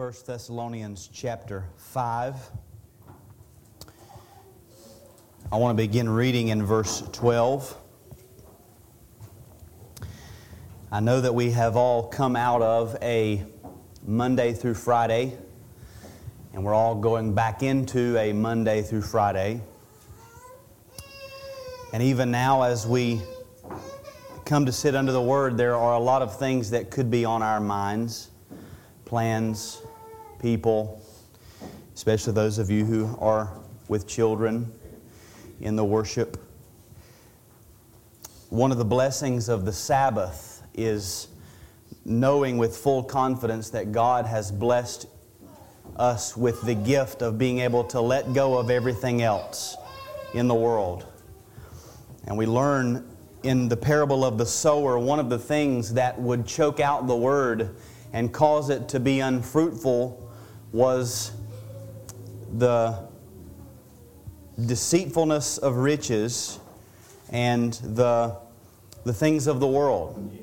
1 Thessalonians chapter 5. I want to begin reading in verse 12. I know that we have all come out of a Monday through Friday, and we're all going back into a Monday through Friday. And even now, as we come to sit under the Word, there are a lot of things that could be on our minds plans, people, especially those of you who are with children in the worship. One of the blessings of the Sabbath is knowing with full confidence that God has blessed us with the gift of being able to let go of everything else in the world. And we learn in the parable of the sower one of the things that would choke out the word and cause it to be unfruitful was the deceitfulness of riches and the, the things of the world,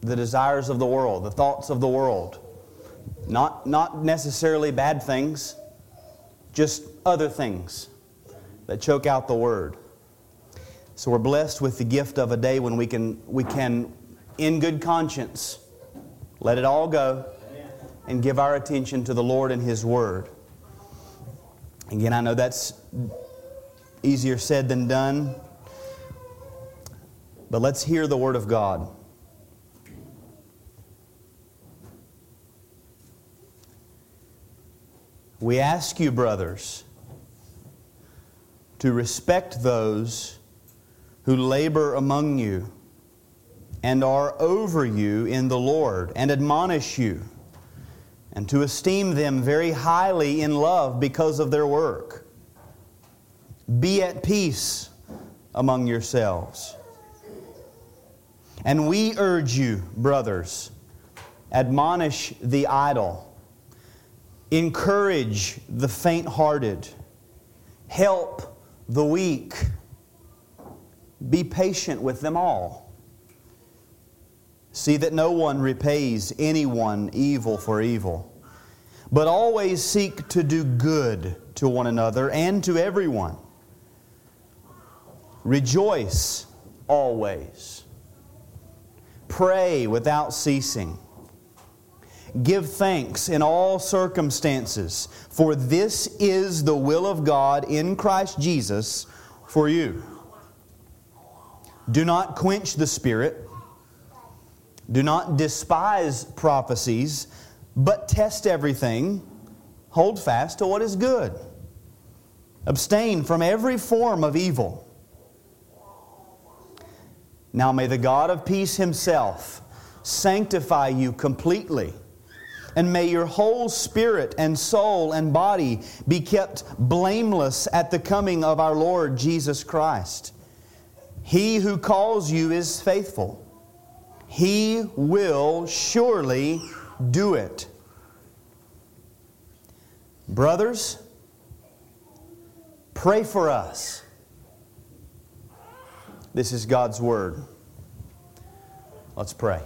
the desires of the world, the thoughts of the world. Not, not necessarily bad things, just other things that choke out the word. So we're blessed with the gift of a day when we can, we can in good conscience, let it all go and give our attention to the Lord and His Word. Again, I know that's easier said than done, but let's hear the Word of God. We ask you, brothers, to respect those who labor among you and are over you in the Lord and admonish you and to esteem them very highly in love because of their work. Be at peace among yourselves. And we urge you, brothers, admonish the idle, encourage the faint hearted, help the weak, be patient with them all. See that no one repays anyone evil for evil, but always seek to do good to one another and to everyone. Rejoice always. Pray without ceasing. Give thanks in all circumstances, for this is the will of God in Christ Jesus for you. Do not quench the Spirit. Do not despise prophecies, but test everything. Hold fast to what is good. Abstain from every form of evil. Now may the God of peace himself sanctify you completely. And may your whole spirit and soul and body be kept blameless at the coming of our Lord Jesus Christ. He who calls you is faithful he will surely do it. Brothers, pray for us. This is God's Word. Let's pray.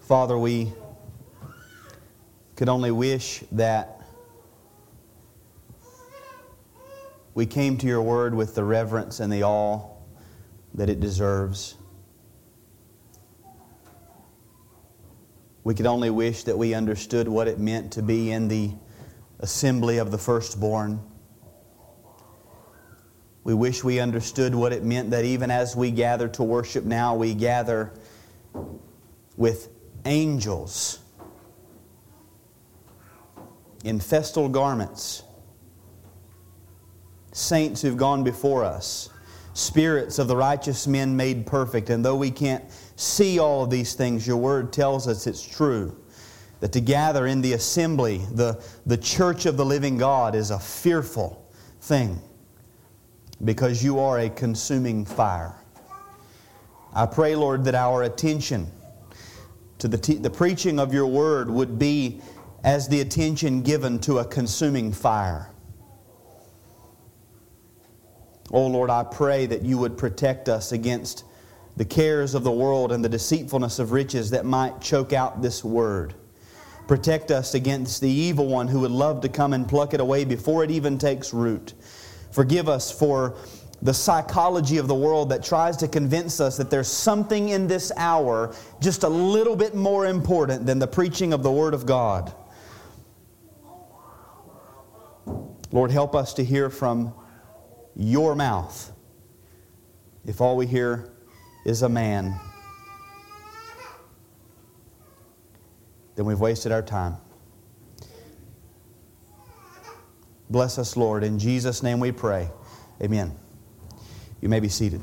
Father, we could only wish that we came to your word with the reverence and the awe that it deserves. We could only wish that we understood what it meant to be in the assembly of the firstborn. We wish we understood what it meant that even as we gather to worship now, we gather with angels in festal garments, saints who've gone before us, spirits of the righteous men made perfect. And though we can't see all of these things, your word tells us it's true. That to gather in the assembly, the, the church of the living God, is a fearful thing because you are a consuming fire. I pray, Lord, that our attention to the, t- the preaching of your word would be as the attention given to a consuming fire. Oh Lord, I pray that you would protect us against the cares of the world and the deceitfulness of riches that might choke out this word. Protect us against the evil one who would love to come and pluck it away before it even takes root. Forgive us for the psychology of the world that tries to convince us that there's something in this hour just a little bit more important than the preaching of the Word of God. Lord, help us to hear from your mouth if all we hear is a man. Then we've wasted our time. Bless us, Lord. In Jesus' name we pray. Amen. You may be seated.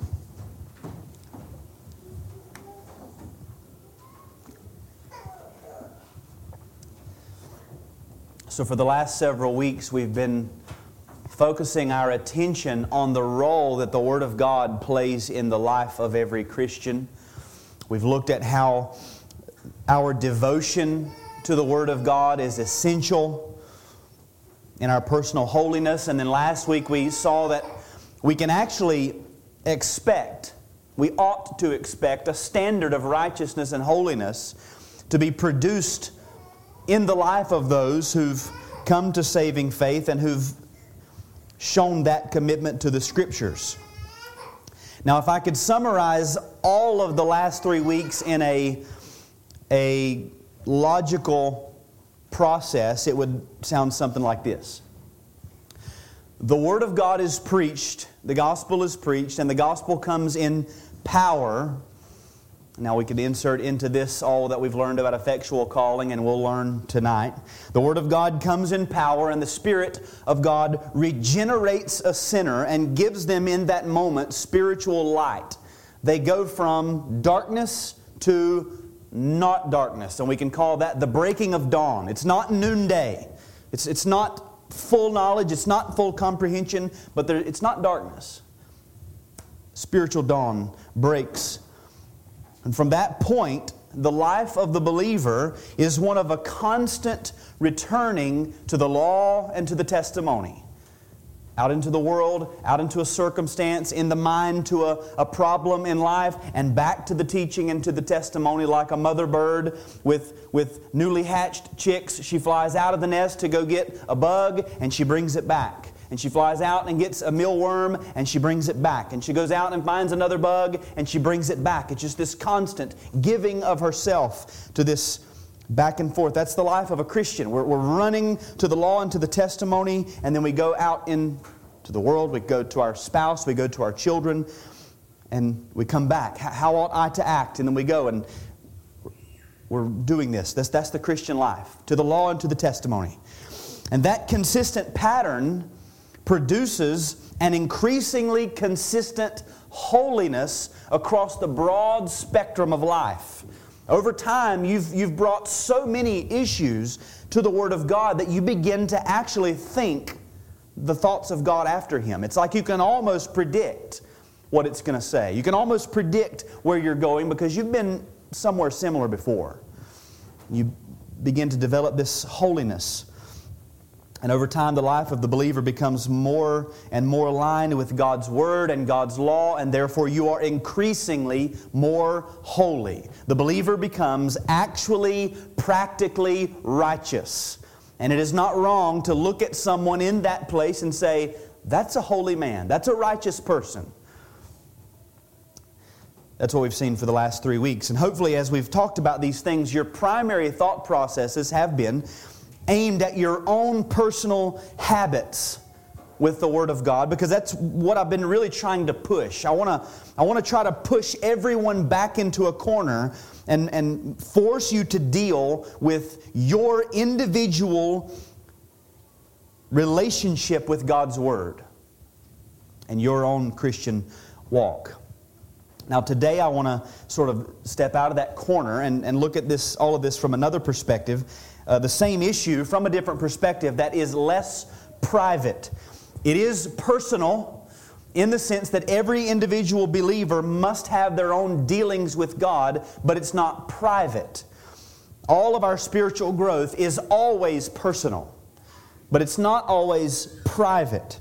So, for the last several weeks, we've been focusing our attention on the role that the Word of God plays in the life of every Christian. We've looked at how our devotion to the Word of God is essential in our personal holiness. And then last week we saw that we can actually expect, we ought to expect, a standard of righteousness and holiness to be produced in the life of those who've come to saving faith and who've shown that commitment to the Scriptures. Now, if I could summarize all of the last three weeks in a, a logical process, it would sound something like this The Word of God is preached, the gospel is preached, and the gospel comes in power now we could insert into this all that we've learned about effectual calling, and we'll learn tonight. The Word of God comes in power, and the Spirit of God regenerates a sinner and gives them in that moment spiritual light. They go from darkness to not darkness, and we can call that the breaking of dawn. It's not noonday, it's, it's not full knowledge, it's not full comprehension, but there, it's not darkness. Spiritual dawn breaks and from that point, the life of the believer is one of a constant returning to the law and to the testimony. Out into the world, out into a circumstance, in the mind to a, a problem in life, and back to the teaching and to the testimony like a mother bird with, with newly hatched chicks. She flies out of the nest to go get a bug and she brings it back and she flies out and gets a mealworm and she brings it back. And she goes out and finds another bug and she brings it back. It's just this constant giving of herself to this back and forth. That's the life of a Christian. We're, we're running to the law and to the testimony, and then we go out into the world. We go to our spouse, we go to our children, and we come back. How ought I to act? And then we go and we're doing this. That's, that's the Christian life, to the law and to the testimony. And that consistent pattern produces an increasingly consistent holiness across the broad spectrum of life. Over time, you've, you've brought so many issues to the Word of God that you begin to actually think the thoughts of God after Him. It's like you can almost predict what it's going to say. You can almost predict where you're going because you've been somewhere similar before. You begin to develop this holiness and over time, the life of the believer becomes more and more aligned with God's Word and God's law, and therefore you are increasingly more holy. The believer becomes actually, practically righteous. And it is not wrong to look at someone in that place and say, that's a holy man, that's a righteous person. That's what we've seen for the last three weeks. And hopefully, as we've talked about these things, your primary thought processes have been aimed at your own personal habits with the Word of God because that's what I've been really trying to push. I want to I want to try to push everyone back into a corner and, and force you to deal with your individual relationship with God's Word and your own Christian walk. Now, today I want to sort of step out of that corner and, and look at this, all of this from another perspective uh, the same issue from a different perspective that is less private. It is personal in the sense that every individual believer must have their own dealings with God, but it's not private. All of our spiritual growth is always personal, but it's not always private.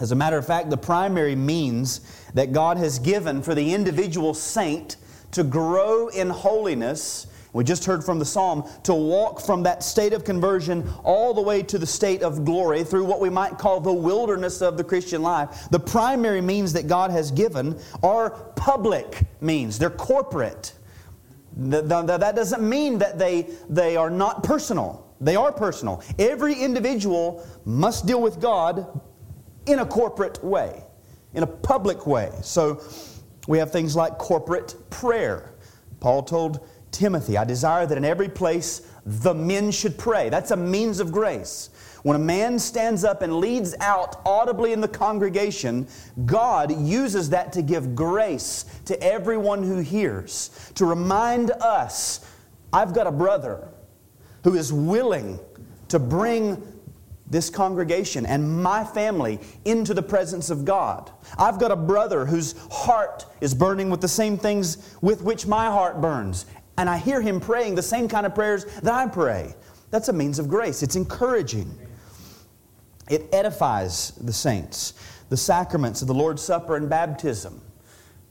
As a matter of fact, the primary means that God has given for the individual saint to grow in holiness, we just heard from the psalm, to walk from that state of conversion all the way to the state of glory through what we might call the wilderness of the Christian life. The primary means that God has given are public means, they're corporate. That doesn't mean that they, they are not personal. They are personal. Every individual must deal with God in a corporate way, in a public way. So we have things like corporate prayer. Paul told Timothy, I desire that in every place the men should pray. That's a means of grace. When a man stands up and leads out audibly in the congregation, God uses that to give grace to everyone who hears, to remind us I've got a brother who is willing to bring this congregation and my family into the presence of God. I've got a brother whose heart is burning with the same things with which my heart burns. And I hear him praying the same kind of prayers that I pray. That's a means of grace. It's encouraging. It edifies the saints. The sacraments of the Lord's Supper and baptism.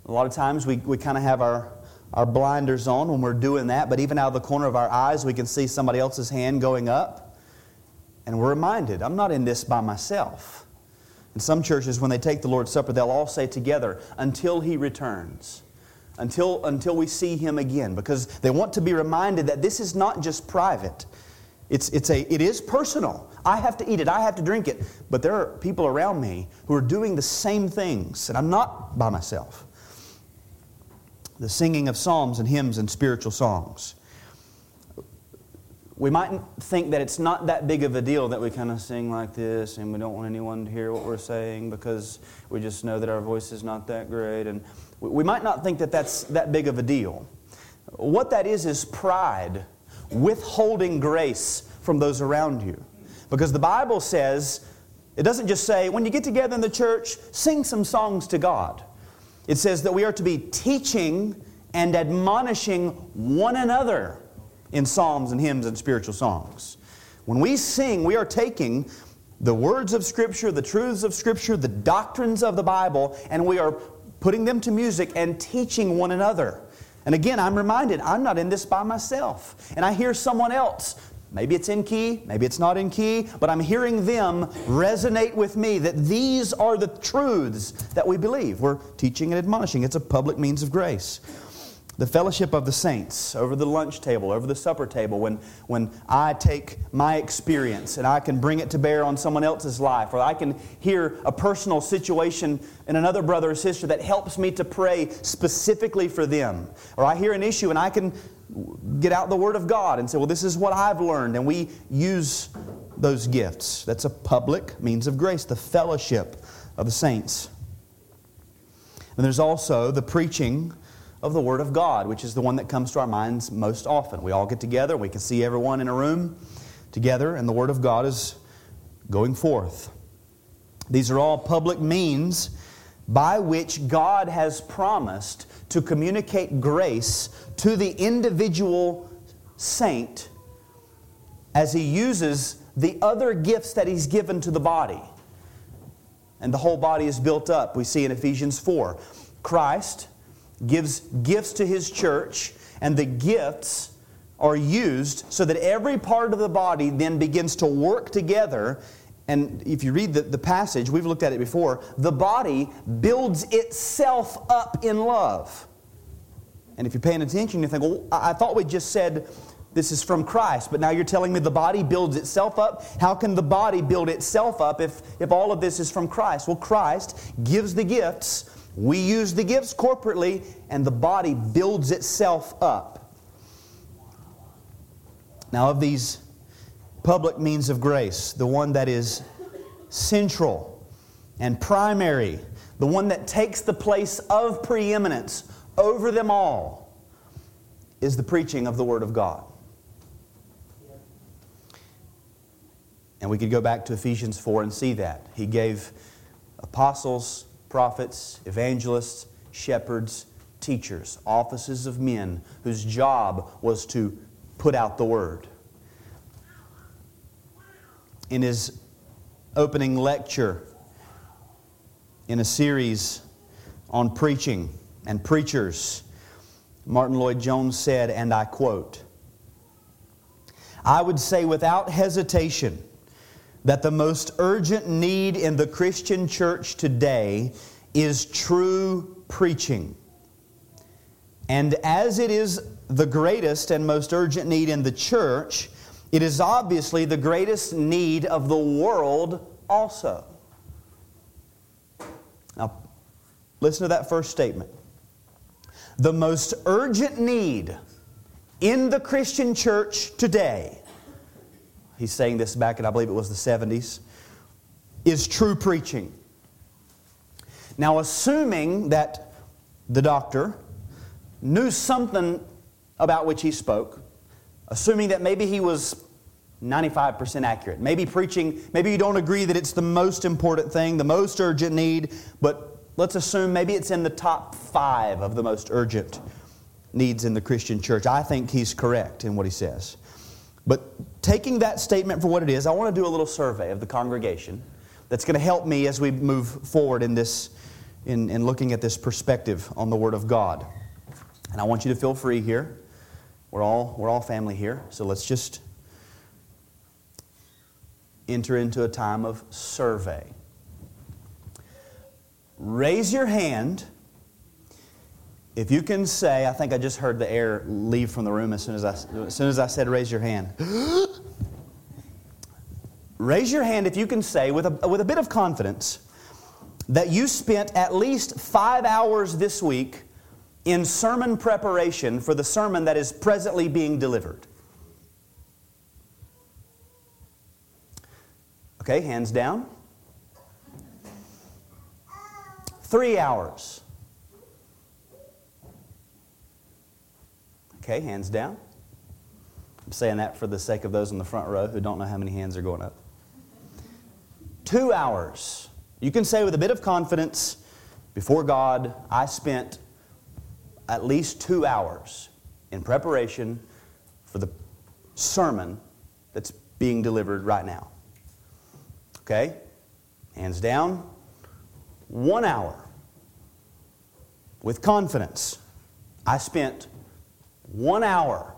A lot of times we, we kind of have our, our blinders on when we're doing that, but even out of the corner of our eyes, we can see somebody else's hand going up. And we're reminded, I'm not in this by myself. In some churches, when they take the Lord's Supper, they'll all say together, until He returns. Until, until we see Him again. Because they want to be reminded that this is not just private. It's, it's a, it is personal. I have to eat it, I have to drink it. But there are people around me who are doing the same things, and I'm not by myself. The singing of psalms and hymns and spiritual songs we might think that it's not that big of a deal that we kind of sing like this and we don't want anyone to hear what we're saying because we just know that our voice is not that great. And we might not think that that's that big of a deal. What that is is pride withholding grace from those around you. Because the Bible says, it doesn't just say, when you get together in the church, sing some songs to God. It says that we are to be teaching and admonishing one another in psalms and hymns and spiritual songs. When we sing, we are taking the words of Scripture, the truths of Scripture, the doctrines of the Bible, and we are putting them to music and teaching one another. And again, I'm reminded I'm not in this by myself. And I hear someone else. Maybe it's in key, maybe it's not in key, but I'm hearing them resonate with me that these are the truths that we believe. We're teaching and admonishing. It's a public means of grace the fellowship of the saints over the lunch table, over the supper table, when, when I take my experience and I can bring it to bear on someone else's life, or I can hear a personal situation in another brother or sister that helps me to pray specifically for them, or I hear an issue and I can get out the Word of God and say, Well, this is what I've learned, and we use those gifts. That's a public means of grace, the fellowship of the saints. And there's also the preaching of the Word of God, which is the one that comes to our minds most often. We all get together, we can see everyone in a room together, and the Word of God is going forth. These are all public means by which God has promised to communicate grace to the individual saint as he uses the other gifts that he's given to the body. And the whole body is built up. We see in Ephesians 4. Christ gives gifts to his church, and the gifts are used so that every part of the body then begins to work together. And if you read the, the passage, we've looked at it before, the body builds itself up in love. And if you're paying attention, you think, well, I thought we just said this is from Christ, but now you're telling me the body builds itself up? How can the body build itself up if, if all of this is from Christ? Well, Christ gives the gifts we use the gifts corporately, and the body builds itself up. Now, of these public means of grace, the one that is central and primary, the one that takes the place of preeminence over them all, is the preaching of the Word of God. And we could go back to Ephesians 4 and see that. He gave apostles, prophets, evangelists, shepherds, teachers, offices of men whose job was to put out the word. In his opening lecture, in a series on preaching and preachers. Martyn Lloyd-Jones said, and I quote, I would say without hesitation that the most urgent need in the Christian church today is true preaching. And as it is the greatest and most urgent need in the church, it is obviously the greatest need of the world also. Now, listen to that first statement. The most urgent need in the Christian church today, he's saying this back in, I believe it was the 70s, is true preaching. Now, assuming that the doctor knew something about which he spoke, assuming that maybe he was 95% accurate. Maybe preaching, maybe you don't agree that it's the most important thing, the most urgent need, but let's assume maybe it's in the top five of the most urgent needs in the Christian church. I think he's correct in what he says. But taking that statement for what it is, I want to do a little survey of the congregation that's going to help me as we move forward in this, in, in looking at this perspective on the Word of God. And I want you to feel free here. We're all, we're all family here, so let's just enter into a time of survey. Raise your hand if you can say, I think I just heard the air leave from the room as soon as I, as soon as I said raise your hand. raise your hand if you can say, with a, with a bit of confidence, that you spent at least five hours this week in sermon preparation for the sermon that is presently being delivered. Okay, hands down. Three hours. Okay, hands down. I'm saying that for the sake of those in the front row who don't know how many hands are going up. Two hours. You can say with a bit of confidence, before God, I spent at least two hours in preparation for the sermon that's being delivered right now. Okay? Hands down. One hour with confidence. I spent one hour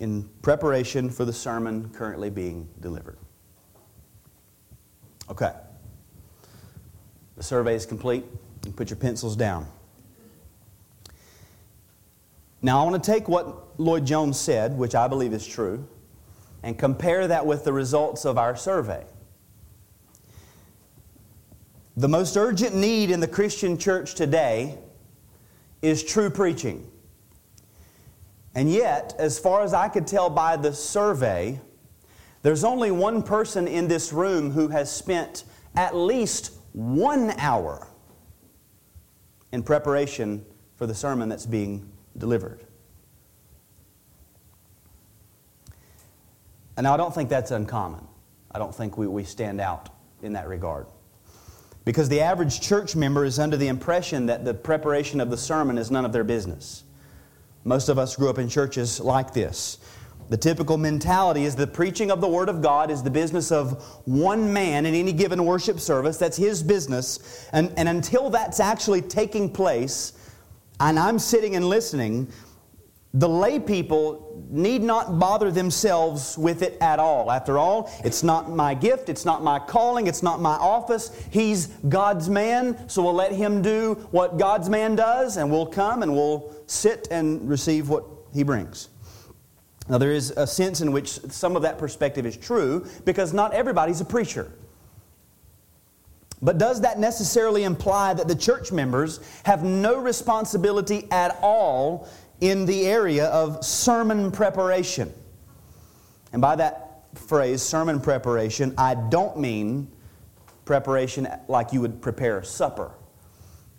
in preparation for the sermon currently being delivered. Okay. The survey is complete. You put your pencils down. Now, I want to take what Lloyd-Jones said, which I believe is true, and compare that with the results of our survey. The most urgent need in the Christian church today is true preaching. And yet, as far as I could tell by the survey, there's only one person in this room who has spent at least one hour in preparation for the sermon that's being delivered. And I don't think that's uncommon. I don't think we, we stand out in that regard. Because the average church member is under the impression that the preparation of the sermon is none of their business. Most of us grew up in churches like this. The typical mentality is the preaching of the Word of God is the business of one man in any given worship service. That's his business. And, and until that's actually taking place, and I'm sitting and listening, the lay people need not bother themselves with it at all. After all, it's not my gift, it's not my calling, it's not my office. He's God's man, so we'll let him do what God's man does, and we'll come and we'll sit and receive what he brings. Now, there is a sense in which some of that perspective is true because not everybody's a preacher. But does that necessarily imply that the church members have no responsibility at all in the area of sermon preparation. And by that phrase, sermon preparation, I don't mean preparation like you would prepare supper,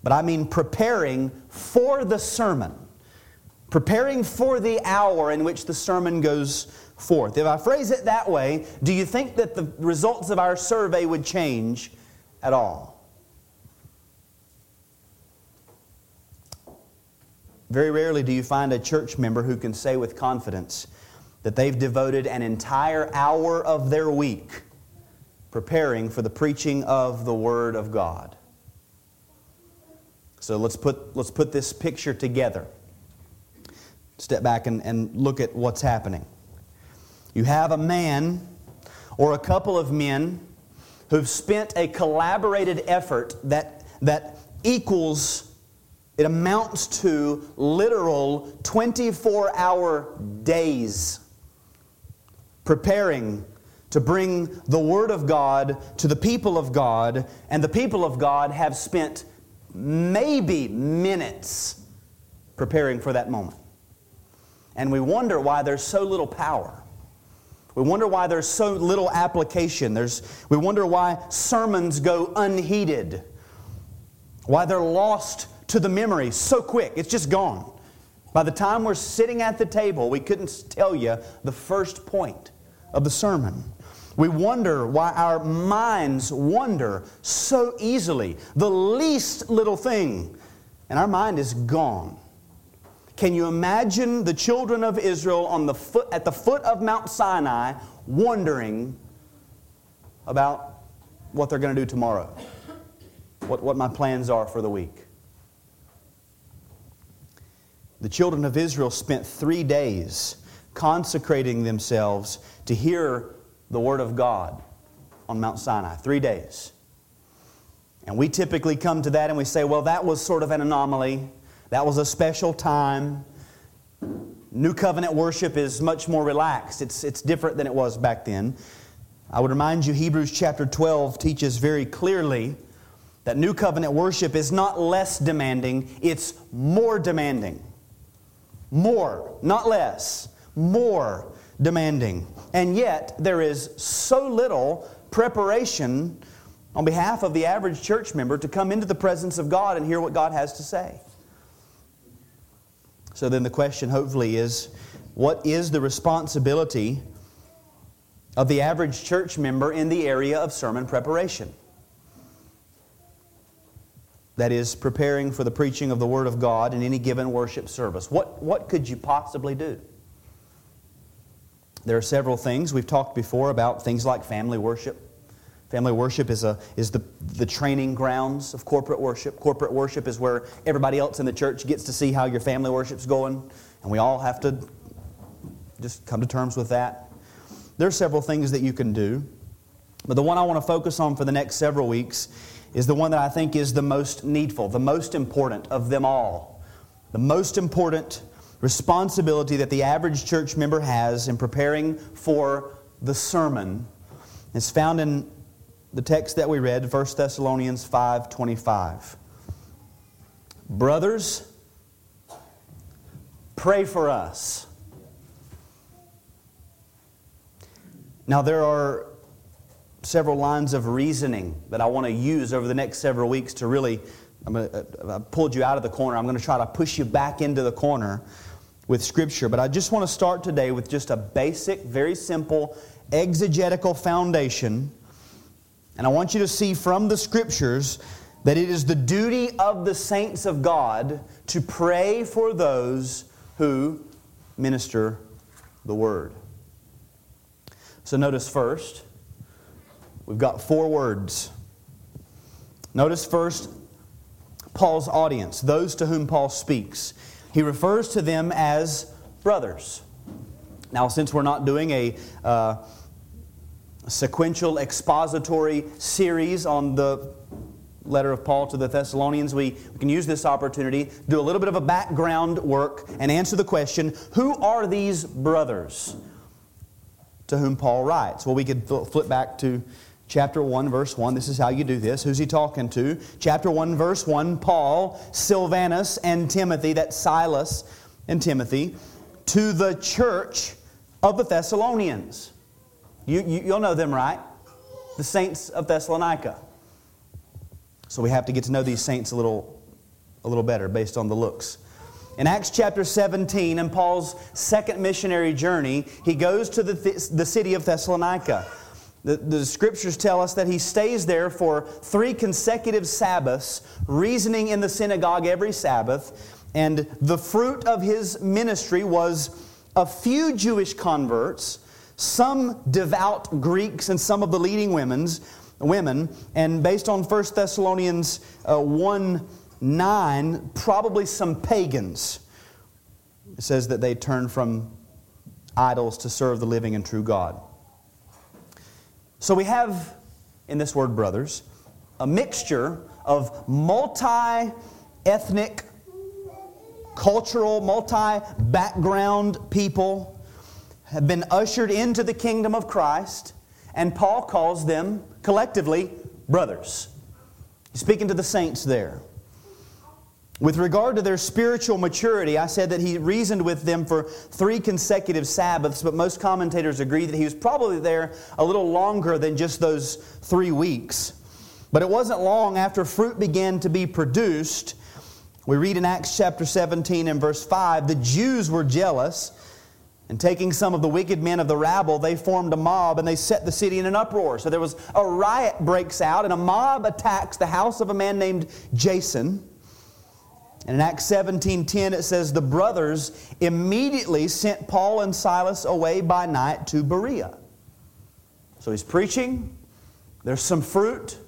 but I mean preparing for the sermon, preparing for the hour in which the sermon goes forth. If I phrase it that way, do you think that the results of our survey would change at all? Very rarely do you find a church member who can say with confidence that they've devoted an entire hour of their week preparing for the preaching of the Word of God. So let's put, let's put this picture together. Step back and, and look at what's happening. You have a man or a couple of men who've spent a collaborated effort that, that equals, it amounts to literal 24 hour days preparing to bring the Word of God to the people of God, and the people of God have spent maybe minutes preparing for that moment. And we wonder why there's so little power. We wonder why there's so little application. There's, we wonder why sermons go unheeded, why they're lost to the memory so quick. It's just gone. By the time we're sitting at the table, we couldn't tell you the first point of the sermon. We wonder why our minds wander so easily. The least little thing, and our mind is gone. Can you imagine the children of Israel on the foot, at the foot of Mount Sinai wondering about what they're going to do tomorrow? What, what my plans are for the week? The children of Israel spent three days consecrating themselves to hear the Word of God on Mount Sinai. Three days. And we typically come to that and we say, well, that was sort of an anomaly. That was a special time. New covenant worship is much more relaxed, it's, it's different than it was back then. I would remind you, Hebrews chapter 12 teaches very clearly that new covenant worship is not less demanding, it's more demanding. More, not less, more demanding. And yet, there is so little preparation on behalf of the average church member to come into the presence of God and hear what God has to say. So then the question, hopefully, is what is the responsibility of the average church member in the area of sermon preparation? That is, preparing for the preaching of the Word of God in any given worship service. What, what could you possibly do? There are several things. We've talked before about things like family worship. Family worship is, a, is the, the training grounds of corporate worship. Corporate worship is where everybody else in the church gets to see how your family worship's going, and we all have to just come to terms with that. There are several things that you can do, but the one I want to focus on for the next several weeks is the one that I think is the most needful, the most important of them all. The most important responsibility that the average church member has in preparing for the sermon is found in the text that we read, 1 Thessalonians 5:25. Brothers, pray for us. Now there are several lines of reasoning that I want to use over the next several weeks to really I'm to, uh, I pulled you out of the corner. I'm going to try to push you back into the corner with Scripture. But I just want to start today with just a basic, very simple exegetical foundation and I want you to see from the scriptures that it is the duty of the saints of God to pray for those who minister the word. So notice first, we've got four words. Notice first Paul's audience, those to whom Paul speaks. He refers to them as brothers. Now, since we're not doing a uh, sequential expository series on the letter of Paul to the Thessalonians, we, we can use this opportunity, do a little bit of a background work, and answer the question who are these brothers to whom Paul writes? Well, we could flip back to chapter 1, verse 1. This is how you do this. Who's he talking to? Chapter 1, verse 1 Paul, Silvanus, and Timothy, that's Silas and Timothy, to the church of the Thessalonians. You, you, you'll know them, right? The saints of Thessalonica. So we have to get to know these saints a little, a little better based on the looks. In Acts chapter 17, in Paul's second missionary journey, he goes to the, the city of Thessalonica. The, the scriptures tell us that he stays there for three consecutive Sabbaths, reasoning in the synagogue every Sabbath. And the fruit of his ministry was a few Jewish converts some devout Greeks and some of the leading women's, women. And based on 1 Thessalonians uh, 1 nine, probably some pagans. It says that they turned from idols to serve the living and true God. So we have, in this word, brothers, a mixture of multi ethnic, cultural, multi background people have been ushered into the kingdom of Christ, and Paul calls them collectively brothers. He's speaking to the saints there. With regard to their spiritual maturity, I said that he reasoned with them for three consecutive Sabbaths, but most commentators agree that he was probably there a little longer than just those three weeks. But it wasn't long after fruit began to be produced. We read in Acts chapter 17 and verse 5 the Jews were jealous, and taking some of the wicked men of the rabble, they formed a mob and they set the city in an uproar. So there was a riot breaks out, and a mob attacks the house of a man named Jason. And in Acts 17:10 it says the brothers immediately sent Paul and Silas away by night to Berea. So he's preaching, there's some fruit,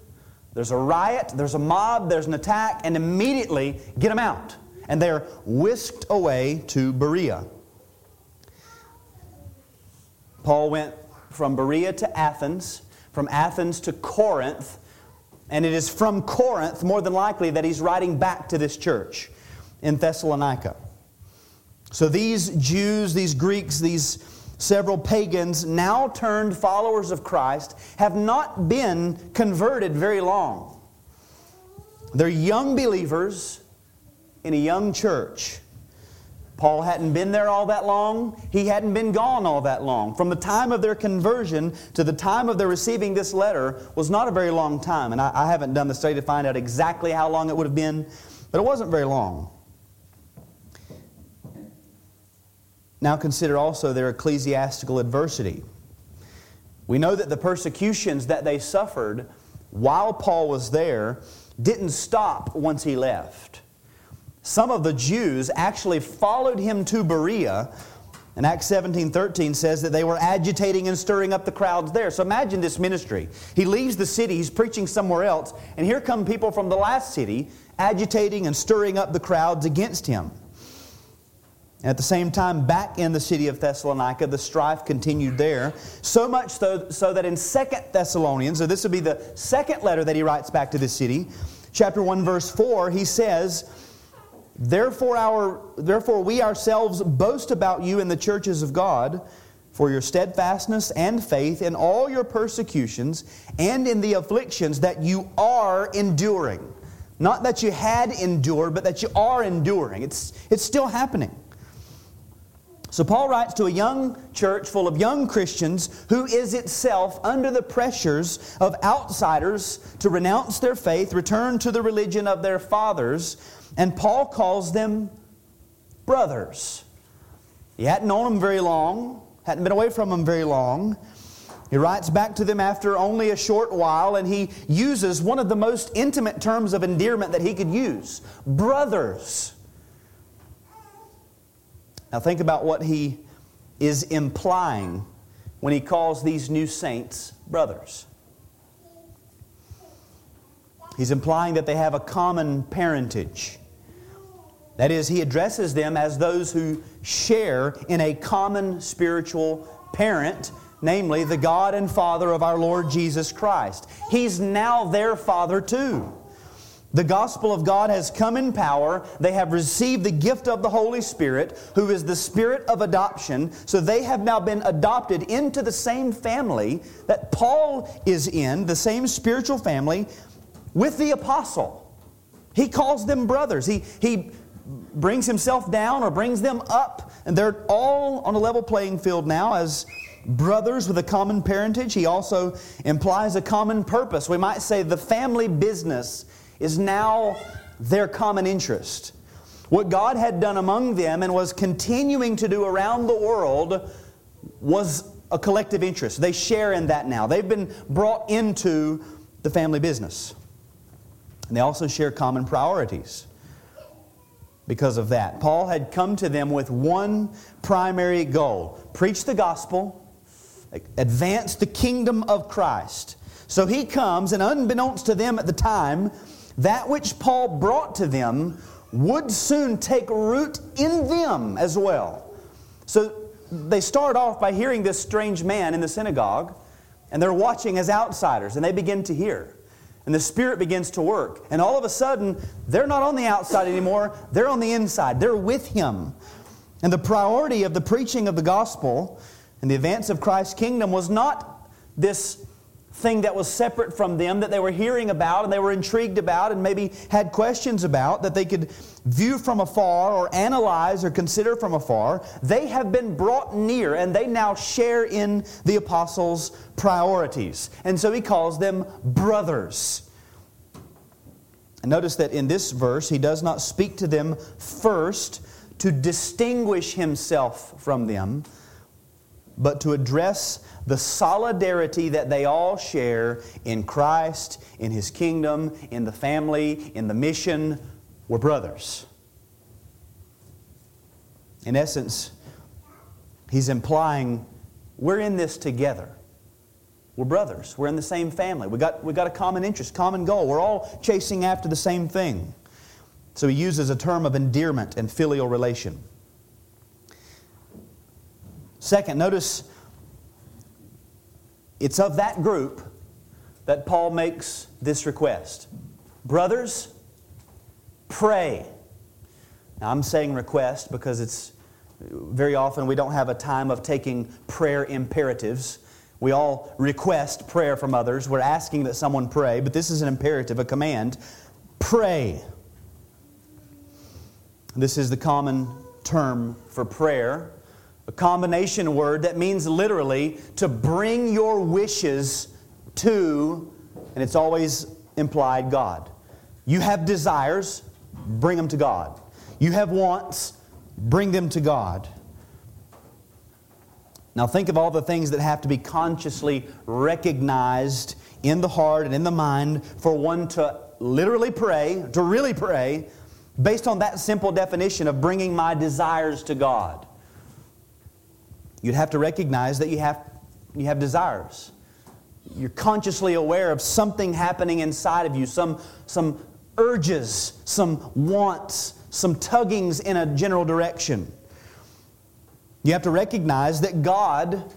there's a riot, there's a mob, there's an attack, and immediately get them out. And they're whisked away to Berea. Paul went from Berea to Athens, from Athens to Corinth, and it is from Corinth, more than likely, that he's writing back to this church in Thessalonica. So these Jews, these Greeks, these several pagans, now turned followers of Christ, have not been converted very long. They're young believers in a young church. Paul hadn't been there all that long. He hadn't been gone all that long. From the time of their conversion to the time of their receiving this letter was not a very long time. And I, I haven't done the study to find out exactly how long it would have been, but it wasn't very long. Now consider also their ecclesiastical adversity. We know that the persecutions that they suffered while Paul was there didn't stop once he left. Some of the Jews actually followed him to Berea. And Acts 17 13 says that they were agitating and stirring up the crowds there. So imagine this ministry. He leaves the city, he's preaching somewhere else, and here come people from the last city agitating and stirring up the crowds against him. At the same time, back in the city of Thessalonica, the strife continued there. So much so, so that in Second Thessalonians, so this would be the second letter that he writes back to the city, chapter 1, verse 4, he says, Therefore, our, therefore, we ourselves boast about you in the churches of God for your steadfastness and faith in all your persecutions and in the afflictions that you are enduring. Not that you had endured, but that you are enduring. It's, it's still happening. So, Paul writes to a young church full of young Christians who is itself under the pressures of outsiders to renounce their faith, return to the religion of their fathers, and Paul calls them brothers. He hadn't known them very long, hadn't been away from them very long. He writes back to them after only a short while, and he uses one of the most intimate terms of endearment that he could use brothers. Now, think about what he is implying when he calls these new saints brothers. He's implying that they have a common parentage. That is, he addresses them as those who share in a common spiritual parent, namely the God and Father of our Lord Jesus Christ. He's now their Father too. The gospel of God has come in power. They have received the gift of the Holy Spirit, who is the spirit of adoption. So they have now been adopted into the same family that Paul is in, the same spiritual family with the apostle. He calls them brothers. He, he brings himself down or brings them up, and they're all on a level playing field now as brothers with a common parentage. He also implies a common purpose. We might say the family business is now their common interest. What God had done among them and was continuing to do around the world was a collective interest. They share in that now. They've been brought into the family business. And they also share common priorities because of that. Paul had come to them with one primary goal preach the gospel, advance the kingdom of Christ. So he comes, and unbeknownst to them at the time, that which Paul brought to them would soon take root in them as well. So they start off by hearing this strange man in the synagogue, and they're watching as outsiders, and they begin to hear. And the Spirit begins to work. And all of a sudden, they're not on the outside anymore, they're on the inside. They're with Him. And the priority of the preaching of the gospel and the advance of Christ's kingdom was not this thing that was separate from them that they were hearing about and they were intrigued about and maybe had questions about that they could view from afar or analyze or consider from afar. They have been brought near and they now share in the apostles' priorities. And so he calls them brothers. And notice that in this verse, he does not speak to them first to distinguish himself from them, but to address the solidarity that they all share in Christ, in His kingdom, in the family, in the mission. We're brothers. In essence, He's implying we're in this together. We're brothers. We're in the same family. We got, we got a common interest, common goal. We're all chasing after the same thing. So he uses a term of endearment and filial relation. Second, notice it's of that group that Paul makes this request Brothers, pray. Now, I'm saying request because it's very often we don't have a time of taking prayer imperatives. We all request prayer from others. We're asking that someone pray, but this is an imperative, a command. Pray. This is the common term for prayer a combination word that means literally to bring your wishes to, and it's always implied God. You have desires, bring them to God. You have wants, bring them to God. Now, think of all the things that have to be consciously recognized in the heart and in the mind for one to literally pray, to really pray, based on that simple definition of bringing my desires to God. You'd have to recognize that you have, you have desires. You're consciously aware of something happening inside of you, some, some urges, some wants, some tuggings in a general direction. You have to recognize that God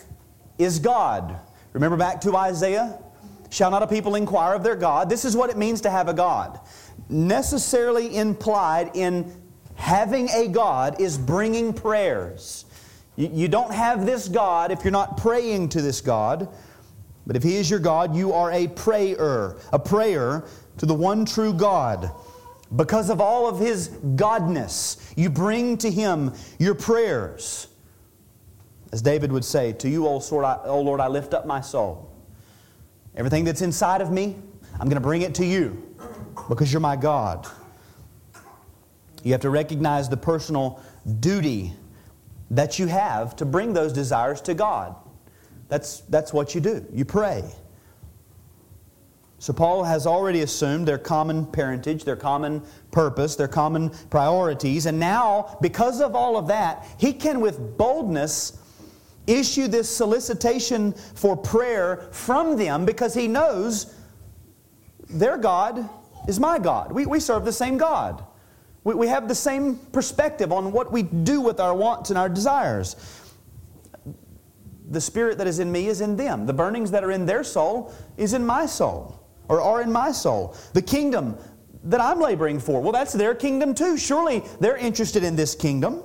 is God. Remember back to Isaiah? Shall not a people inquire of their God? This is what it means to have a God. Necessarily implied in having a God is bringing prayers. You, don't have this God if you're not praying to this God. But if He is your God, you are a prayer, a prayer to the one true God. Because of all of His godness, you bring to Him your prayers. As David would say, To you, O Lord, I lift up my soul. Everything that's inside of me, I'm going to bring it to you because you're my God. You have to recognize the personal duty that you have to bring those desires to God. That's, that's what you do. You pray. So, Paul has already assumed their common parentage, their common purpose, their common priorities. And now, because of all of that, he can with boldness issue this solicitation for prayer from them because he knows their God is my God. We, we serve the same God. We, we have the same perspective on what we do with our wants and our desires. The spirit that is in me is in them. The burnings that are in their soul is in my soul, or are in my soul. The kingdom that I'm laboring for, well, that's their kingdom too. Surely they're interested in this kingdom.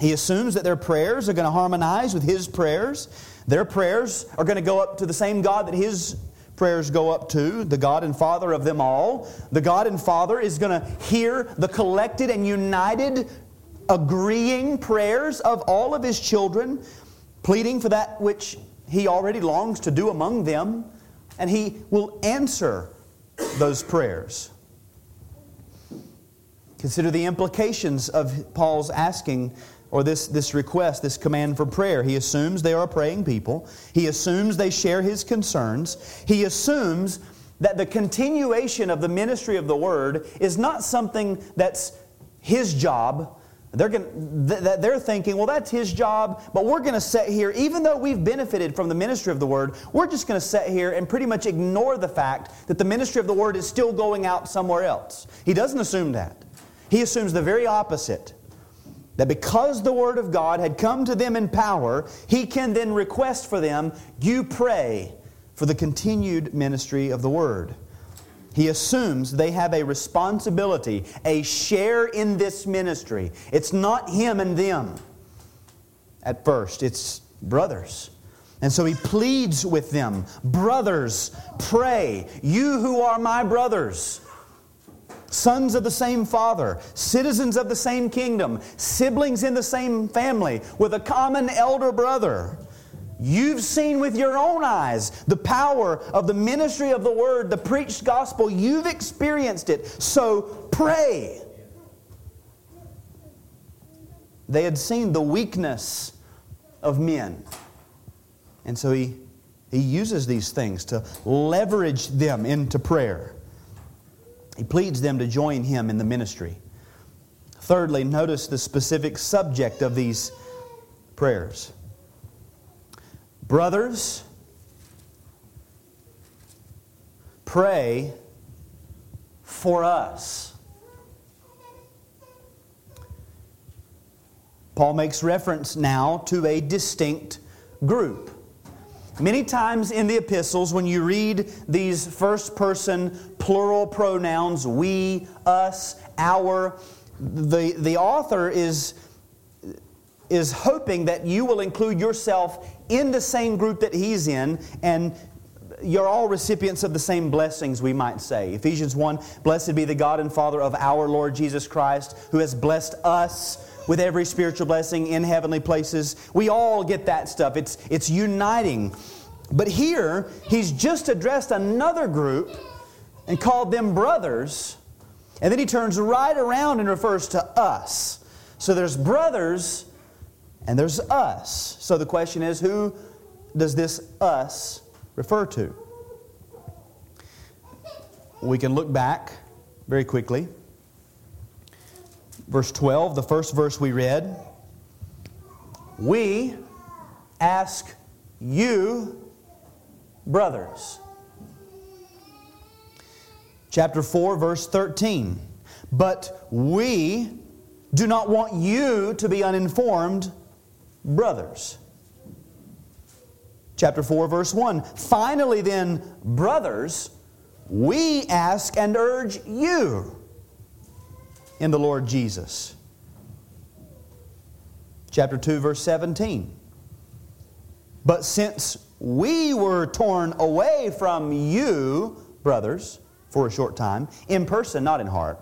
He assumes that their prayers are going to harmonize with his prayers. Their prayers are going to go up to the same God that his prayers go up to, the God and Father of them all. The God and Father is going to hear the collected and united, agreeing prayers of all of His children, pleading for that which He already longs to do among them, and He will answer those prayers. Consider the implications of Paul's asking or this, this request, this command for prayer. He assumes they are a praying people. He assumes they share his concerns. He assumes that the continuation of the ministry of the word is not something that's his job, They're, going they're thinking, well, that's his job, but we're going to sit here, even though we've benefited from the ministry of the word, we're just going to sit here and pretty much ignore the fact that the ministry of the word is still going out somewhere else. He doesn't assume that. He assumes the very opposite that because the Word of God had come to them in power, He can then request for them, you pray for the continued ministry of the Word. He assumes they have a responsibility, a share in this ministry. It's not him and them at first, it's brothers. And so he pleads with them Brothers, pray, you who are my brothers, sons of the same father, citizens of the same kingdom, siblings in the same family, with a common elder brother. You've seen with your own eyes the power of the ministry of the word, the preached gospel. You've experienced it. So pray. They had seen the weakness of men. And so he, he uses these things to leverage them into prayer. He pleads them to join him in the ministry. Thirdly, notice the specific subject of these prayers. Brothers, pray for us. Paul makes reference now to a distinct group. Many times in the epistles, when you read these first person plural pronouns, we, us, our, the, the author is, is hoping that you will include yourself in the same group that he's in and you're all recipients of the same blessings, we might say. Ephesians 1 Blessed be the God and Father of our Lord Jesus Christ, who has blessed us with every spiritual blessing in heavenly places. We all get that stuff, it's, it's uniting. But here, he's just addressed another group and called them brothers. And then he turns right around and refers to us. So there's brothers and there's us. So the question is who does this us refer to? We can look back very quickly. Verse 12, the first verse we read. We ask you, brothers. Chapter 4, verse 13. But we do not want you to be uninformed brothers. Chapter 4, verse 1. Finally, then, brothers, we ask and urge you in the Lord Jesus. Chapter 2, verse 17. But since we were torn away from you, brothers, for a short time, in person, not in heart,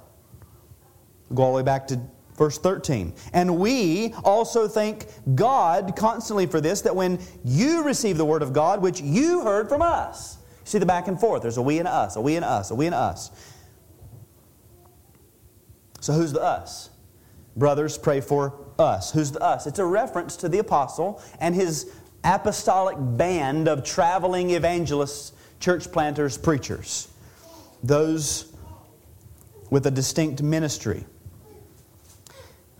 go all the way back to Verse 13. And we also thank God constantly for this, that when you receive the word of God, which you heard from us, see the back and forth. There's a we and us, a we and us, a we and us. So who's the us? Brothers, pray for us. Who's the us? It's a reference to the apostle and his apostolic band of traveling evangelists, church planters, preachers. Those with a distinct ministry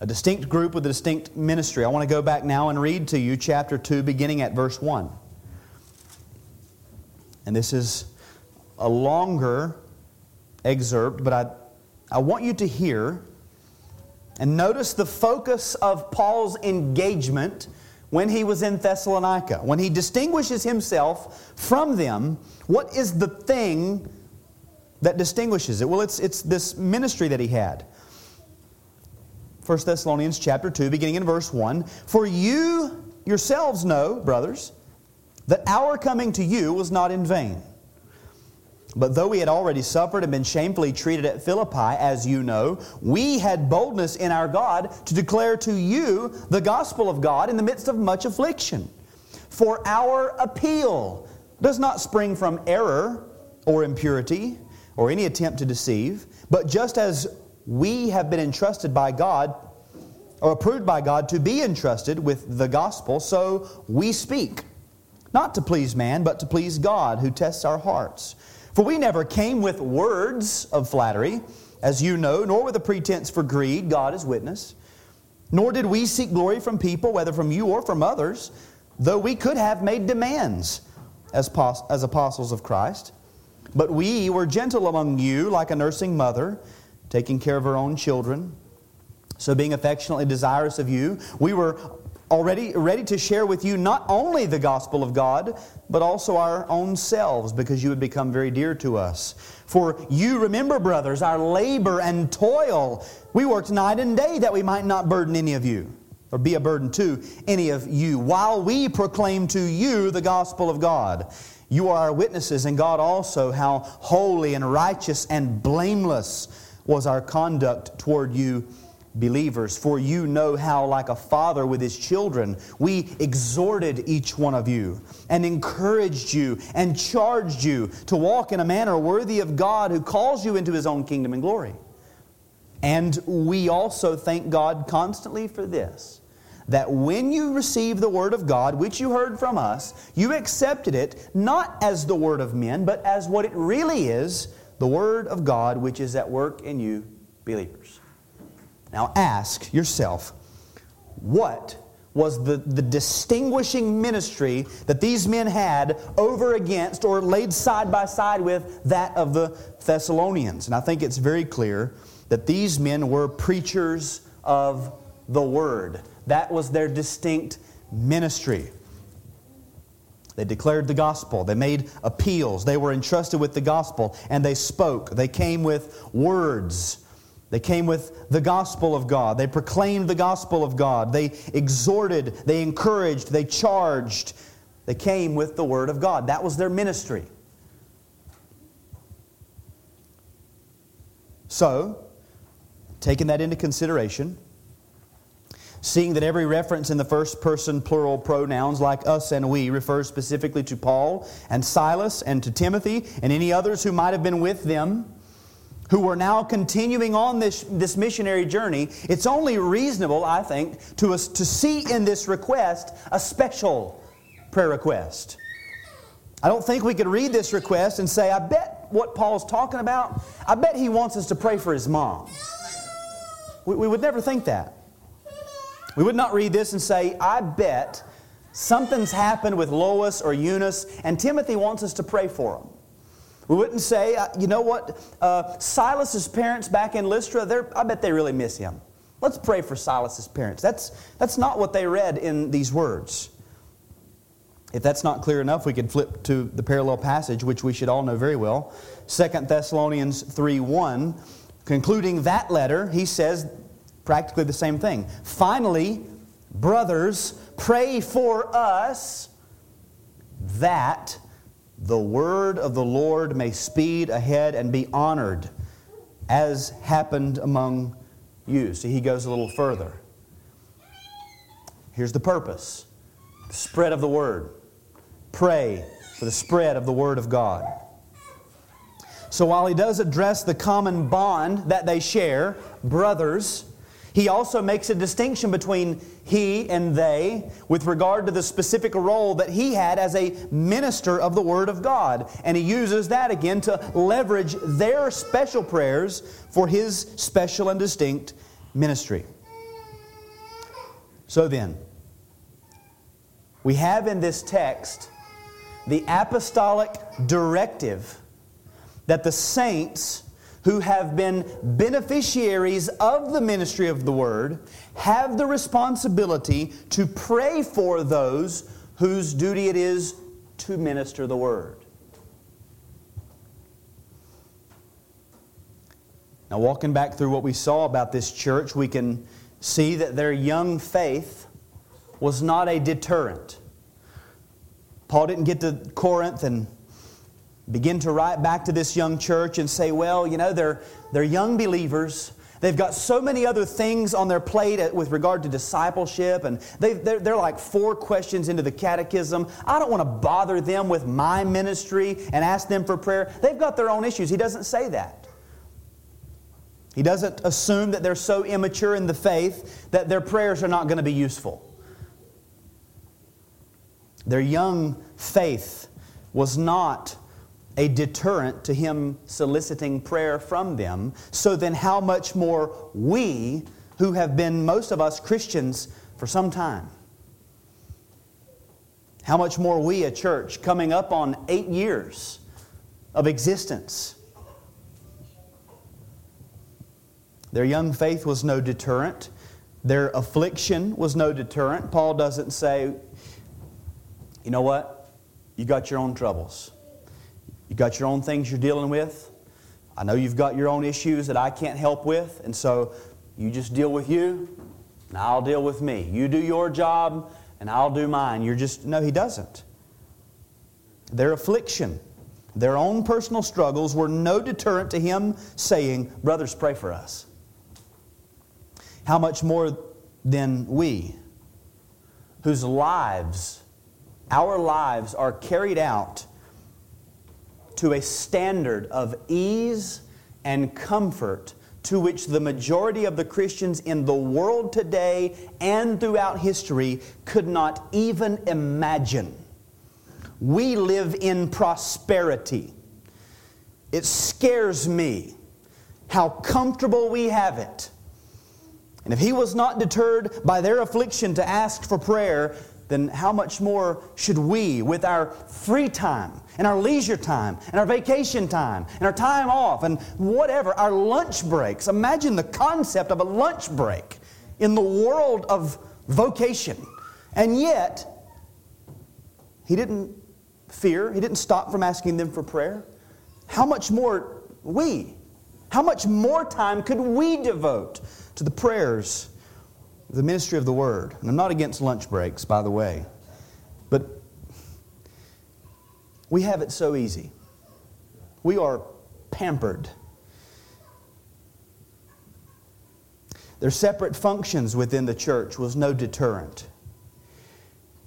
a distinct group with a distinct ministry. I want to go back now and read to you chapter 2, beginning at verse 1. And this is a longer excerpt, but I, I want you to hear and notice the focus of Paul's engagement when he was in Thessalonica. When he distinguishes himself from them, what is the thing that distinguishes it? Well, it's, it's this ministry that he had. 1 Thessalonians chapter 2, beginning in verse 1. For you yourselves know, brothers, that our coming to you was not in vain. But though we had already suffered and been shamefully treated at Philippi, as you know, we had boldness in our God to declare to you the gospel of God in the midst of much affliction. For our appeal does not spring from error or impurity or any attempt to deceive, but just as we have been entrusted by God, or approved by God to be entrusted with the gospel, so we speak, not to please man, but to please God who tests our hearts. For we never came with words of flattery, as you know, nor with a pretense for greed, God is witness. Nor did we seek glory from people, whether from you or from others, though we could have made demands as, as apostles of Christ. But we were gentle among you, like a nursing mother, taking care of her own children. So, being affectionately desirous of you, we were already ready to share with you not only the gospel of God, but also our own selves, because you had become very dear to us. For you remember, brothers, our labor and toil. We worked night and day that we might not burden any of you, or be a burden to any of you, while we proclaim to you the gospel of God. You are our witnesses, and God also, how holy and righteous and blameless was our conduct toward you believers, for you know how, like a father with his children, we exhorted each one of you and encouraged you and charged you to walk in a manner worthy of God who calls you into his own kingdom and glory. And we also thank God constantly for this that when you received the word of God, which you heard from us, you accepted it not as the word of men, but as what it really is the word of God, which is at work in you believers. Now ask yourself, what was the, the distinguishing ministry that these men had over against or laid side by side with that of the Thessalonians? And I think it's very clear that these men were preachers of the Word. That was their distinct ministry. They declared the gospel. They made appeals. They were entrusted with the gospel and they spoke. They came with words they came with the gospel of God. They proclaimed the gospel of God. They exhorted, they encouraged, they charged. They came with the word of God. That was their ministry. So, taking that into consideration, seeing that every reference in the first person plural pronouns like us and we refers specifically to Paul and Silas and to Timothy and any others who might have been with them, who are now continuing on this, this missionary journey, it's only reasonable, I think, to, us, to see in this request a special prayer request. I don't think we could read this request and say, I bet what Paul's talking about, I bet he wants us to pray for his mom. We, we would never think that. We would not read this and say, I bet something's happened with Lois or Eunice, and Timothy wants us to pray for them. We wouldn't say, uh, you know what, uh, Silas's parents back in Lystra, I bet they really miss him. Let's pray for Silas's parents. That's, that's not what they read in these words. If that's not clear enough, we could flip to the parallel passage, which we should all know very well. 2 Thessalonians 3 1. Concluding that letter, he says practically the same thing. Finally, brothers, pray for us that the word of the Lord may speed ahead and be honored, as happened among you. See, he goes a little further. Here's the purpose the spread of the word. Pray for the spread of the word of God. So while he does address the common bond that they share, brothers, he also makes a distinction between he and they with regard to the specific role that he had as a minister of the Word of God. And he uses that again to leverage their special prayers for his special and distinct ministry. So then, we have in this text the apostolic directive that the saints who have been beneficiaries of the ministry of the Word have the responsibility to pray for those whose duty it is to minister the Word. Now, walking back through what we saw about this church, we can see that their young faith was not a deterrent. Paul didn't get to Corinth and begin to write back to this young church and say, well, you know, they're, they're young believers. They've got so many other things on their plate with regard to discipleship, and they, they're, they're like four questions into the catechism. I don't want to bother them with my ministry and ask them for prayer. They've got their own issues. He doesn't say that. He doesn't assume that they're so immature in the faith that their prayers are not going to be useful. Their young faith was not a deterrent to him soliciting prayer from them. So then, how much more we who have been, most of us, Christians for some time. How much more we, a church, coming up on eight years of existence. Their young faith was no deterrent. Their affliction was no deterrent. Paul doesn't say, you know what? You got your own troubles. You got your own things you're dealing with. I know you've got your own issues that I can't help with, and so you just deal with you, and I'll deal with me. You do your job, and I'll do mine. You're just, no, he doesn't. Their affliction, their own personal struggles were no deterrent to him saying, Brothers, pray for us. How much more than we, whose lives, our lives, are carried out to a standard of ease and comfort to which the majority of the Christians in the world today and throughout history could not even imagine. We live in prosperity. It scares me how comfortable we have it. And if he was not deterred by their affliction to ask for prayer, then how much more should we, with our free time and our leisure time and our vacation time and our time off and whatever, our lunch breaks? Imagine the concept of a lunch break in the world of vocation. And yet, he didn't fear, he didn't stop from asking them for prayer. How much more we? How much more time could we devote to the prayers the ministry of the word. And I'm not against lunch breaks, by the way, but we have it so easy. We are pampered. Their separate functions within the church was no deterrent.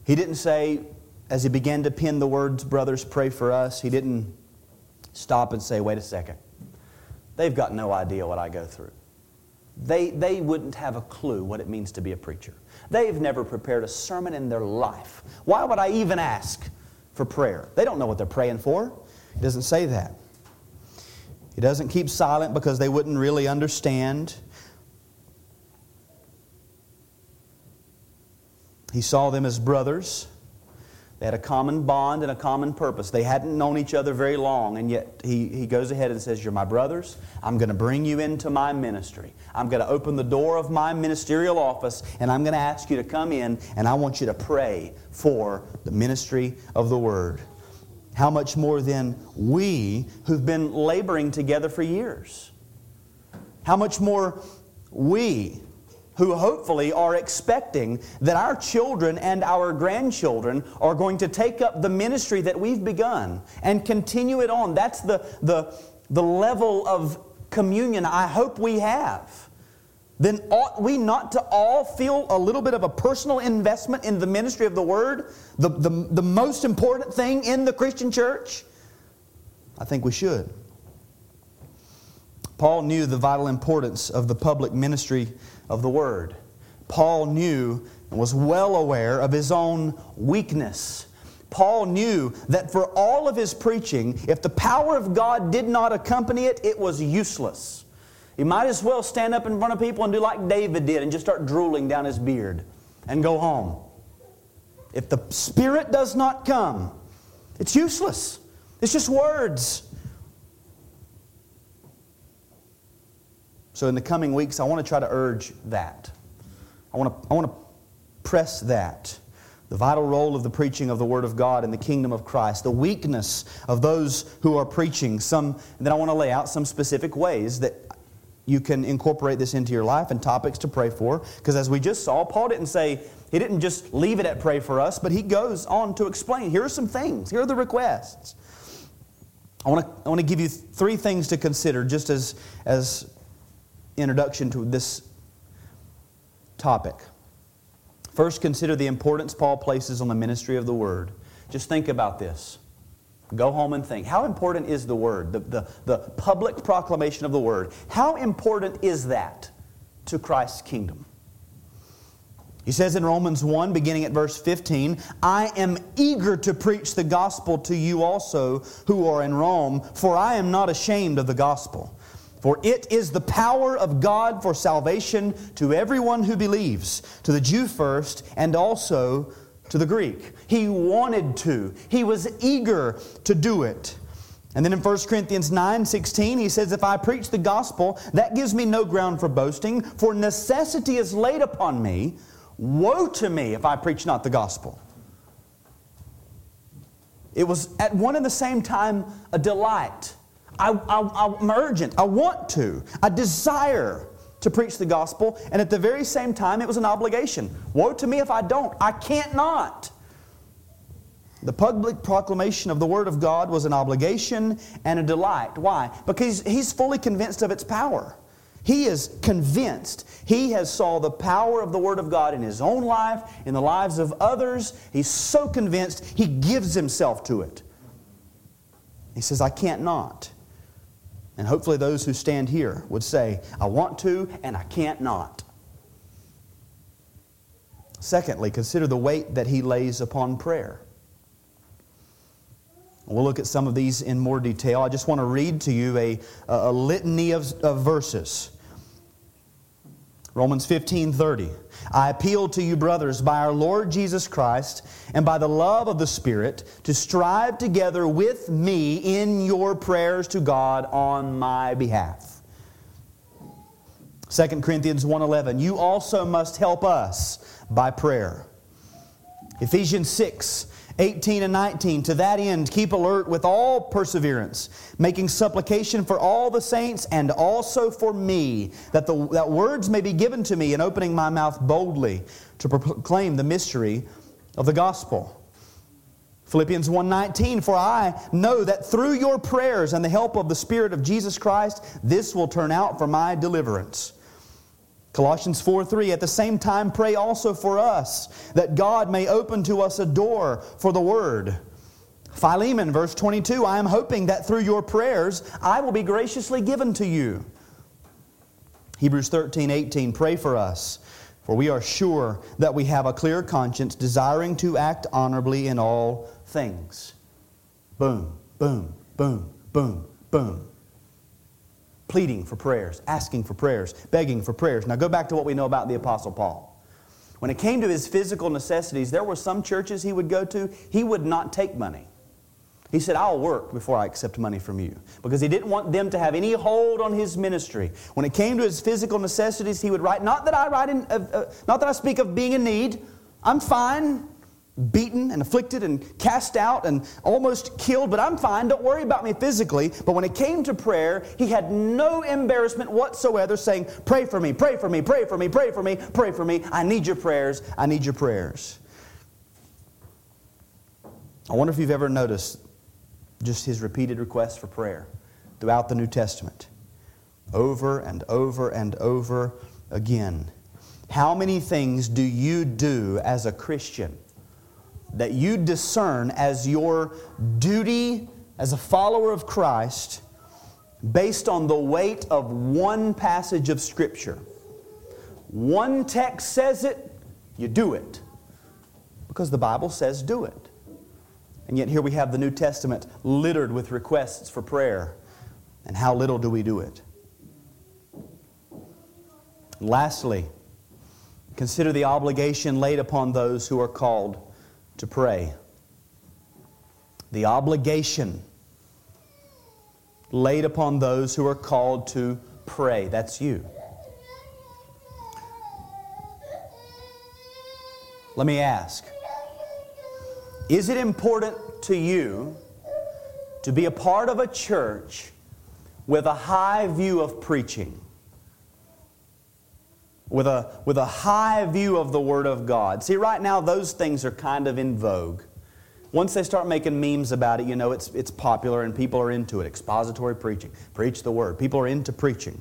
He didn't say, as he began to pen the words, Brothers, pray for us, he didn't stop and say, Wait a second. They've got no idea what I go through. They, they wouldn't have a clue what it means to be a preacher. They've never prepared a sermon in their life. Why would I even ask for prayer? They don't know what they're praying for. He doesn't say that. He doesn't keep silent because they wouldn't really understand. He saw them as brothers. They had a common bond and a common purpose. They hadn't known each other very long, and yet he, he goes ahead and says, You're my brothers. I'm going to bring you into my ministry. I'm going to open the door of my ministerial office, and I'm going to ask you to come in, and I want you to pray for the ministry of the Word. How much more than we who've been laboring together for years? How much more we who hopefully are expecting that our children and our grandchildren are going to take up the ministry that we've begun and continue it on. That's the, the, the level of communion I hope we have. Then ought we not to all feel a little bit of a personal investment in the ministry of the Word, the, the, the most important thing in the Christian church? I think we should. Paul knew the vital importance of the public ministry of the Word. Paul knew and was well aware of his own weakness. Paul knew that for all of his preaching, if the power of God did not accompany it, it was useless. He might as well stand up in front of people and do like David did and just start drooling down his beard and go home. If the Spirit does not come, it's useless. It's just words. So, in the coming weeks, I want to try to urge that. I want to, I want to press that. The vital role of the preaching of the Word of God in the kingdom of Christ, the weakness of those who are preaching. Some, then I want to lay out some specific ways that you can incorporate this into your life and topics to pray for. Because as we just saw, Paul didn't say, he didn't just leave it at pray for us, but he goes on to explain here are some things, here are the requests. I want to, I want to give you three things to consider just as, as introduction to this topic. First, consider the importance Paul places on the ministry of the Word. Just think about this. Go home and think. How important is the Word, the, the, the public proclamation of the Word? How important is that to Christ's kingdom? He says in Romans 1, beginning at verse 15, I am eager to preach the gospel to you also who are in Rome, for I am not ashamed of the gospel For it is the power of God for salvation to everyone who believes, to the Jew first, and also to the Greek. He wanted to, he was eager to do it. And then in 1 Corinthians 9 16, he says, If I preach the gospel, that gives me no ground for boasting, for necessity is laid upon me. Woe to me if I preach not the gospel. It was at one and the same time a delight. I, I, I'm urgent. I want to. I desire to preach the gospel. And at the very same time, it was an obligation. Woe to me if I don't. I can't not. The public proclamation of the Word of God was an obligation and a delight. Why? Because he's fully convinced of its power. He is convinced. He has saw the power of the Word of God in his own life, in the lives of others. He's so convinced, he gives himself to it. He says, I can't not. And hopefully, those who stand here would say, I want to and I can't not. Secondly, consider the weight that he lays upon prayer. We'll look at some of these in more detail. I just want to read to you a, a litany of, of verses. Romans 15 30. I appeal to you, brothers, by our Lord Jesus Christ and by the love of the Spirit, to strive together with me in your prayers to God on my behalf. 2 Corinthians 1:11 You also must help us by prayer. Ephesians 6 18 and 19. To that end, keep alert with all perseverance, making supplication for all the saints and also for me, that, the, that words may be given to me in opening my mouth boldly to proclaim the mystery of the gospel. Philippians 1:19 For I know that through your prayers and the help of the spirit of Jesus Christ this will turn out for my deliverance. Colossians 4 3, at the same time, pray also for us, that God may open to us a door for the word. Philemon, verse 22, I am hoping that through your prayers I will be graciously given to you. Hebrews 13 18, pray for us, for we are sure that we have a clear conscience, desiring to act honorably in all things. Boom, boom, boom, boom, boom pleading for prayers, asking for prayers, begging for prayers. Now go back to what we know about the Apostle Paul. When it came to his physical necessities, there were some churches he would go to, he would not take money. He said, I'll work before I accept money from you. Because he didn't want them to have any hold on his ministry. When it came to his physical necessities, he would write, Not that I write in, uh, uh, not that I speak of being in need. I'm fine beaten and afflicted and cast out and almost killed, but I'm fine. Don't worry about me physically. But when it came to prayer, he had no embarrassment whatsoever saying, Pray for me, pray for me, pray for me, pray for me, pray for me. I need your prayers. I need your prayers. I wonder if you've ever noticed just his repeated requests for prayer throughout the New Testament, over and over and over again. How many things do you do as a Christian? That you discern as your duty as a follower of Christ based on the weight of one passage of Scripture. One text says it, you do it. Because the Bible says do it. And yet here we have the New Testament littered with requests for prayer. And how little do we do it? Lastly, consider the obligation laid upon those who are called to pray. The obligation laid upon those who are called to pray. That's you. Let me ask Is it important to you to be a part of a church with a high view of preaching? With a, with a high view of the Word of God. See, right now, those things are kind of in vogue. Once they start making memes about it, you know it's, it's popular and people are into it. Expository preaching. Preach the Word. People are into preaching.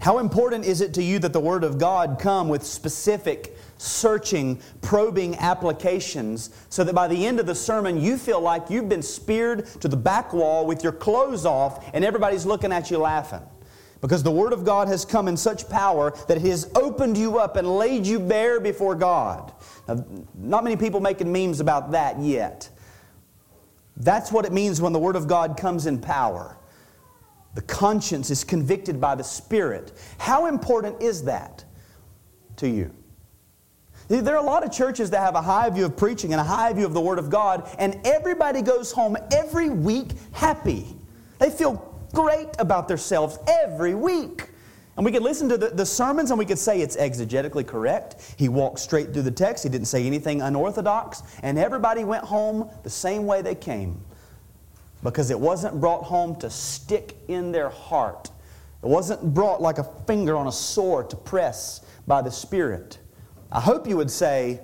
How important is it to you that the Word of God come with specific, searching, probing applications so that by the end of the sermon you feel like you've been speared to the back wall with your clothes off and everybody's looking at you laughing? Because the Word of God has come in such power that it has opened you up and laid you bare before God. Now, not many people making memes about that yet. That's what it means when the Word of God comes in power. The conscience is convicted by the Spirit. How important is that to you? There are a lot of churches that have a high view of preaching and a high view of the Word of God, and everybody goes home every week happy. They feel great about themselves every week. And we could listen to the, the, sermons and we could say it's exegetically correct. He walked straight through the text, he didn't say anything unorthodox, and everybody went home the same way they came because it wasn't brought home to stick in their heart. It wasn't brought like a finger on a sword to press by the Spirit. I hope you would say,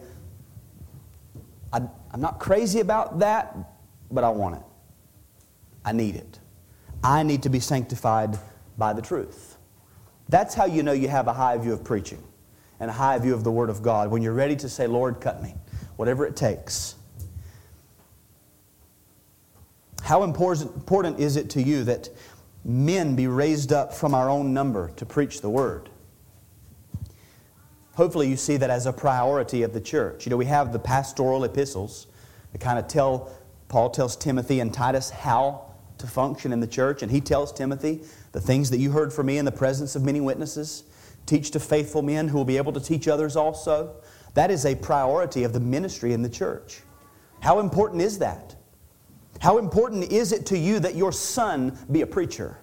I'm not crazy about that, but I want it. I need it. I need to be sanctified by the truth. That's how you know you have a high view of preaching and a high view of the Word of God when you're ready to say, Lord, cut me, whatever it takes. How important is it to you that men be raised up from our own number to preach the Word? hopefully you see that as a priority of the church. You know, we have the pastoral epistles that kind of tell, Paul tells Timothy and Titus how to function in the church, and he tells Timothy the things that you heard from me in the presence of many witnesses. Teach to faithful men who will be able to teach others also. That is a priority of the ministry in the church. How important is that? How important is it to you that your son be a preacher?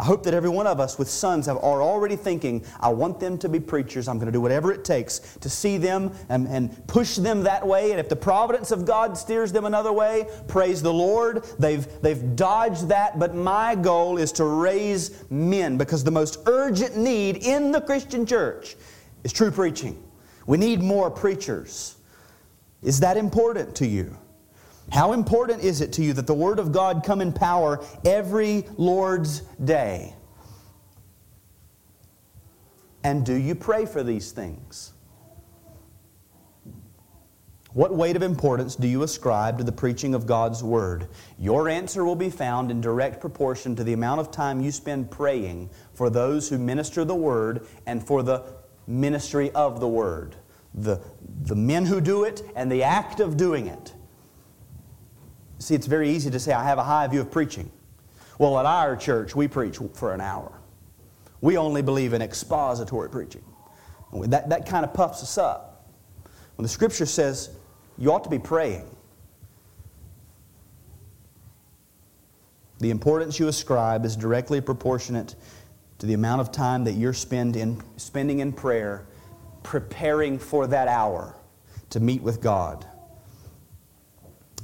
I hope that every one of us with sons are already thinking, I want them to be preachers. I'm going to do whatever it takes to see them and, and push them that way. And if the providence of God steers them another way, praise the Lord. They've, they've dodged that. But my goal is to raise men because the most urgent need in the Christian church is true preaching. We need more preachers. Is that important to you? How important is it to you that the Word of God come in power every Lord's day? And do you pray for these things? What weight of importance do you ascribe to the preaching of God's Word? Your answer will be found in direct proportion to the amount of time you spend praying for those who minister the Word and for the ministry of the Word. The, the men who do it and the act of doing it. See, it's very easy to say, I have a high view of preaching. Well, at our church, we preach for an hour. We only believe in expository preaching. That, that kind of puffs us up. When the scripture says you ought to be praying, the importance you ascribe is directly proportionate to the amount of time that you're spend in, spending in prayer, preparing for that hour to meet with God.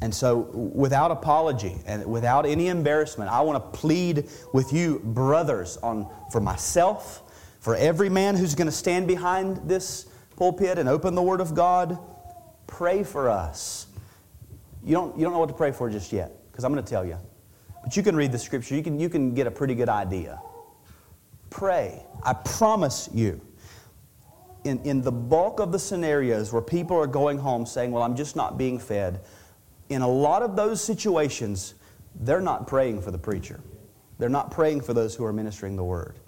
And so, without apology and without any embarrassment, I want to plead with you, brothers, on, for myself, for every man who's going to stand behind this pulpit and open the Word of God. Pray for us. You don't, you don't know what to pray for just yet, because I'm going to tell you. But you can read the Scripture, you can, you can get a pretty good idea. Pray. I promise you. In, in the bulk of the scenarios where people are going home saying, Well, I'm just not being fed, in a lot of those situations, they're not praying for the preacher. They're not praying for those who are ministering the word.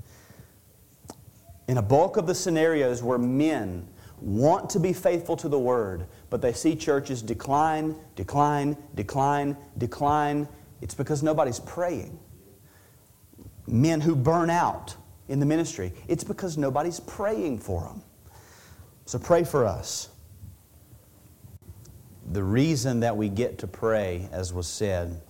In a bulk of the scenarios where men want to be faithful to the word, but they see churches decline, decline, decline, decline, it's because nobody's praying. Men who burn out in the ministry, it's because nobody's praying for them. So pray for us the reason that we get to pray, as was said,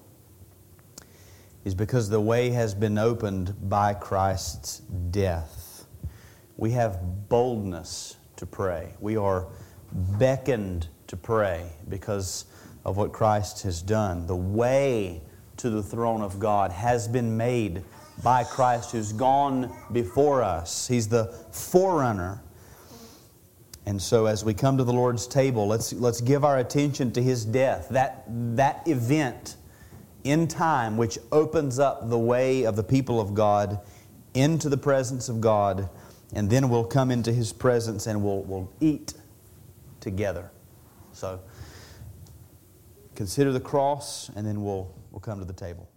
is because the way has been opened by Christ's death. We have boldness to pray. We are beckoned to pray because of what Christ has done. The way to the throne of God has been made by Christ who's gone before us. He's the forerunner and so, as we come to the Lord's table, let's, let's give our attention to His death, that, that event in time which opens up the way of the people of God into the presence of God, and then we'll come into His presence and we'll, we'll eat together. So, consider the cross, and then we'll, we'll come to the table.